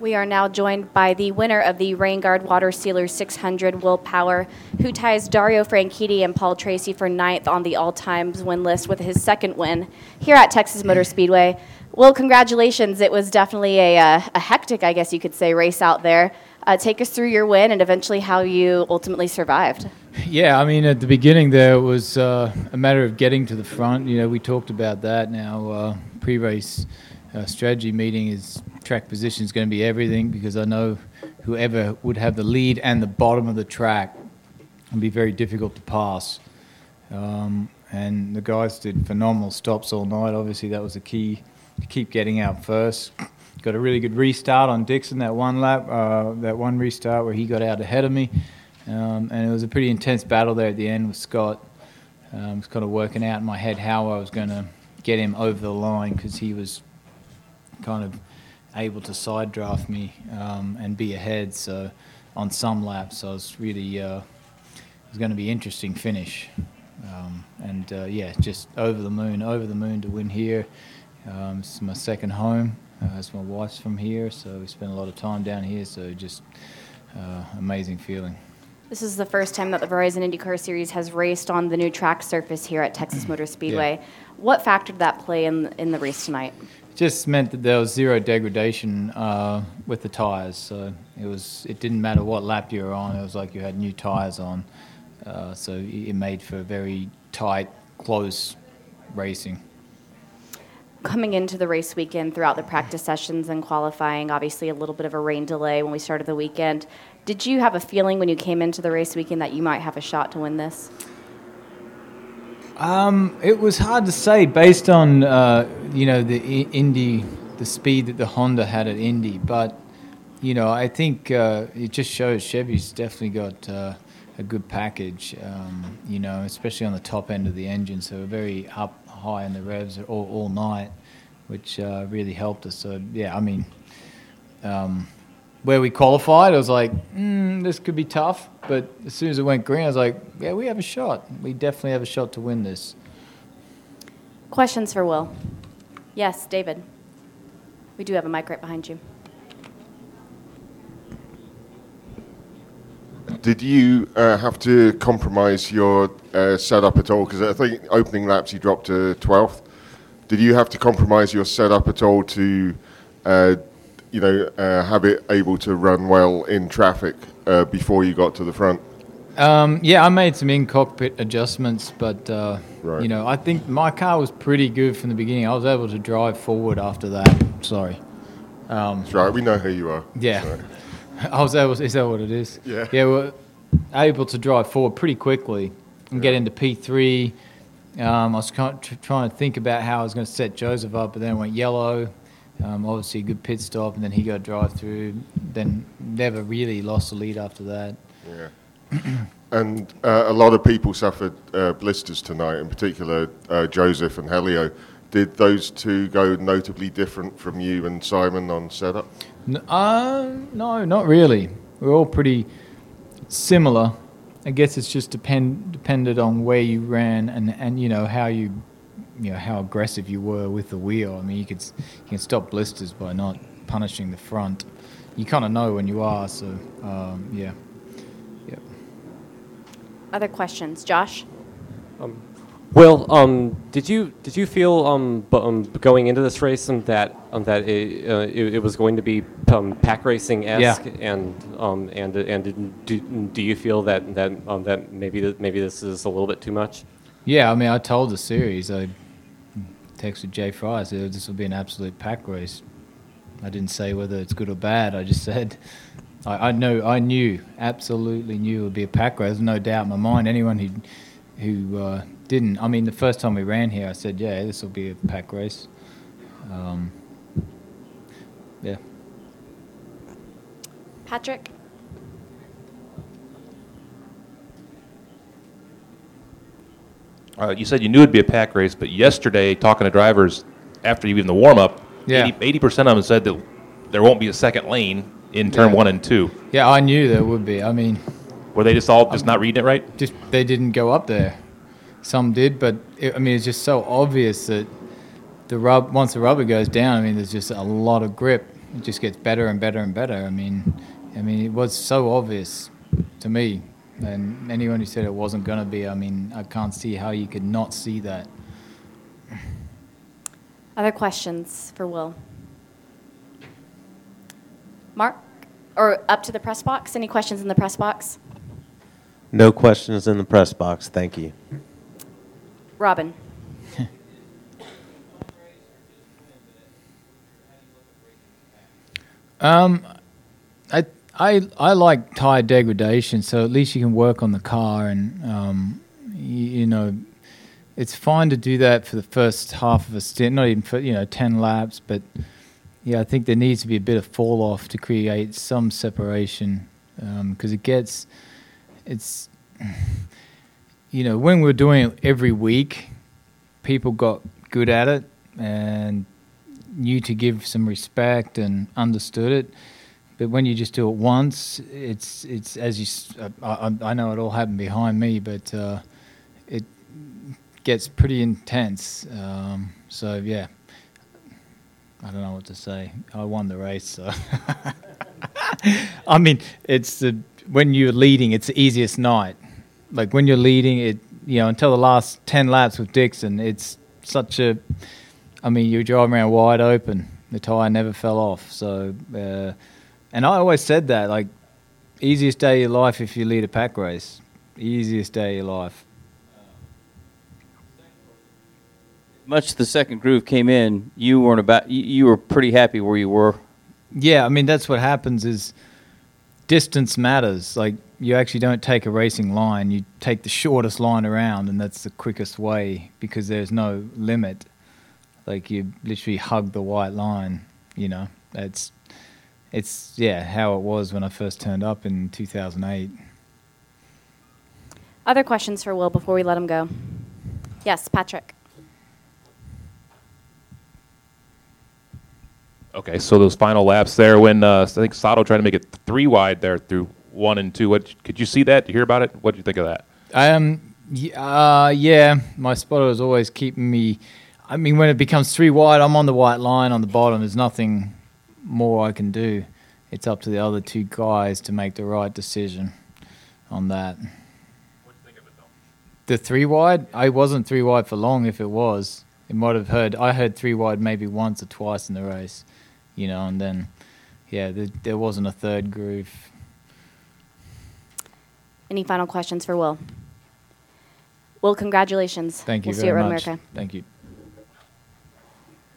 We are now joined by the winner of the Rain Guard Water Sealer 600 Will Power, who ties Dario Franchitti and Paul Tracy for ninth on the all times win list with his second win here at Texas Motor Speedway. Will, congratulations. It was definitely a, uh, a hectic, I guess you could say, race out there. Uh, take us through your win and eventually how you ultimately survived. Yeah, I mean, at the beginning there it was uh, a matter of getting to the front. You know, we talked about that now. Uh, pre race uh, strategy meeting is track position is going to be everything because I know whoever would have the lead and the bottom of the track would be very difficult to pass. Um, and the guys did phenomenal stops all night. Obviously, that was the key to keep getting out first. Got a really good restart on Dixon that one lap, uh, that one restart where he got out ahead of me. Um, and it was a pretty intense battle there at the end with Scott. Um, I was kind of working out in my head how I was going to get him over the line because he was kind of able to side draft me um, and be ahead. So on some laps, I was really uh, it was going to be interesting finish. Um, and uh, yeah, just over the moon, over the moon to win here. Um, it's my second home. Uh, as my wife's from here, so we spent a lot of time down here. So just uh, amazing feeling. This is the first time that the Verizon IndyCar Series has raced on the new track surface here at Texas Motor Speedway. Yeah. What factor did that play in in the race tonight? just meant that there was zero degradation uh, with the tires. So it was it didn't matter what lap you were on. It was like you had new tires on. Uh, so it made for very tight, close racing. Coming into the race weekend, throughout the practice sessions and qualifying, obviously a little bit of a rain delay when we started the weekend. Did you have a feeling when you came into the race weekend that you might have a shot to win this? Um, it was hard to say based on uh, you know the Indy, the speed that the Honda had at Indy, but you know I think uh, it just shows Chevy's definitely got uh, a good package. Um, you know, especially on the top end of the engine, so a very up high in the revs all, all night, which uh, really helped us. So yeah, I mean. Um, where we qualified, I was like, mm, this could be tough. But as soon as it went green, I was like, yeah, we have a shot. We definitely have a shot to win this. Questions for Will? Yes, David. We do have a mic right behind you. Did you uh, have to compromise your uh, setup at all? Because I think opening laps you dropped to 12th. Did you have to compromise your setup at all to uh, you know, uh, have it able to run well in traffic uh, before you got to the front? Um, yeah, I made some in cockpit adjustments, but uh, right. you know, I think my car was pretty good from the beginning. I was able to drive forward after that. Sorry. Um, That's right. We know who you are. Yeah. So. I was able. Is that what it is? Yeah. Yeah. We're able to drive forward pretty quickly and yeah. get into P three. Um, I was trying to think about how I was going to set Joseph up, but then it went yellow. Um, obviously, a good pit stop, and then he got drive through. Then never really lost the lead after that. Yeah. and uh, a lot of people suffered uh, blisters tonight, in particular uh, Joseph and Helio. Did those two go notably different from you and Simon on setup? No, uh, no, not really. We're all pretty similar. I guess it's just depend depended on where you ran and, and you know how you you know how aggressive you were with the wheel. I mean, you could you can stop blisters by not punishing the front. You kind of know when you are. So um, yeah, yeah. Other questions, Josh? Um, well, um, did you did you feel um, b- um, going into this race um, that um, that it, uh, it, it, was going to be um, pack racing esque, yeah. and um, and and do, do you feel that that um, that maybe th- maybe this is a little bit too much? Yeah, I mean, I told the series I texted Jay Frye. I said this will be an absolute pack race. I didn't say whether it's good or bad. I just said I, I know I knew absolutely knew it would be a pack race. There's no doubt in my mind. Anyone who who uh, didn't, I mean, the first time we ran here, I said, yeah, this will be a pack race. Um, yeah. Patrick. Uh, you said you knew it'd be a pack race, but yesterday, talking to drivers after even the warm up, yeah. 80 percent of them said that there won't be a second lane in turn yeah. one and two. Yeah, I knew there would be. I mean, were they just all just I'm, not reading it right? Just they didn't go up there. Some did, but it, I mean, it's just so obvious that the rub once the rubber goes down. I mean, there's just a lot of grip. it just gets better and better and better. I mean, I mean, it was so obvious to me, and anyone who said it wasn't going to be, I mean, I can't see how you could not see that. Other questions for Will? Mark? Or up to the press box? Any questions in the press box? No questions in the press box. Thank you. Robin? Um, I I I like tire degradation, so at least you can work on the car, and um, you, you know, it's fine to do that for the first half of a stint, not even for you know ten laps, but yeah, I think there needs to be a bit of fall off to create some separation because it gets it's you know when we're doing it every week, people got good at it and knew to give some respect and understood it. But when you just do it once, it's it's as you. I, I know it all happened behind me, but uh, it gets pretty intense. Um, so yeah, I don't know what to say. I won the race, so. I mean, it's the when you're leading, it's the easiest night. Like when you're leading, it you know until the last ten laps with Dixon, it's such a. I mean, you're driving around wide open. The tire never fell off. So, uh, and I always said that like, easiest day of your life if you lead a pack race. Easiest day of your life. Much the second groove came in, you weren't about. You, you were pretty happy where you were. Yeah, I mean that's what happens is distance matters. Like you actually don't take a racing line, you take the shortest line around and that's the quickest way because there's no limit. Like you literally hug the white line, you know. It's it's yeah, how it was when I first turned up in 2008. Other questions for Will before we let him go? Yes, Patrick. Okay, so those final laps there, when uh, I think Sato tried to make it three wide there through one and two. What could you see that? Did you hear about it? What did you think of that? Um, uh, yeah, my spotter is always keeping me. I mean, when it becomes three wide, I'm on the white line on the bottom. There's nothing more I can do. It's up to the other two guys to make the right decision on that. What'd you think of it? The three wide, I wasn't three wide for long. If it was, it might have heard. I heard three wide maybe once or twice in the race, you know, and then, yeah, there, there wasn't a third groove. Any final questions for Will? Will, congratulations. Thank you we'll very see you much. America. Thank you.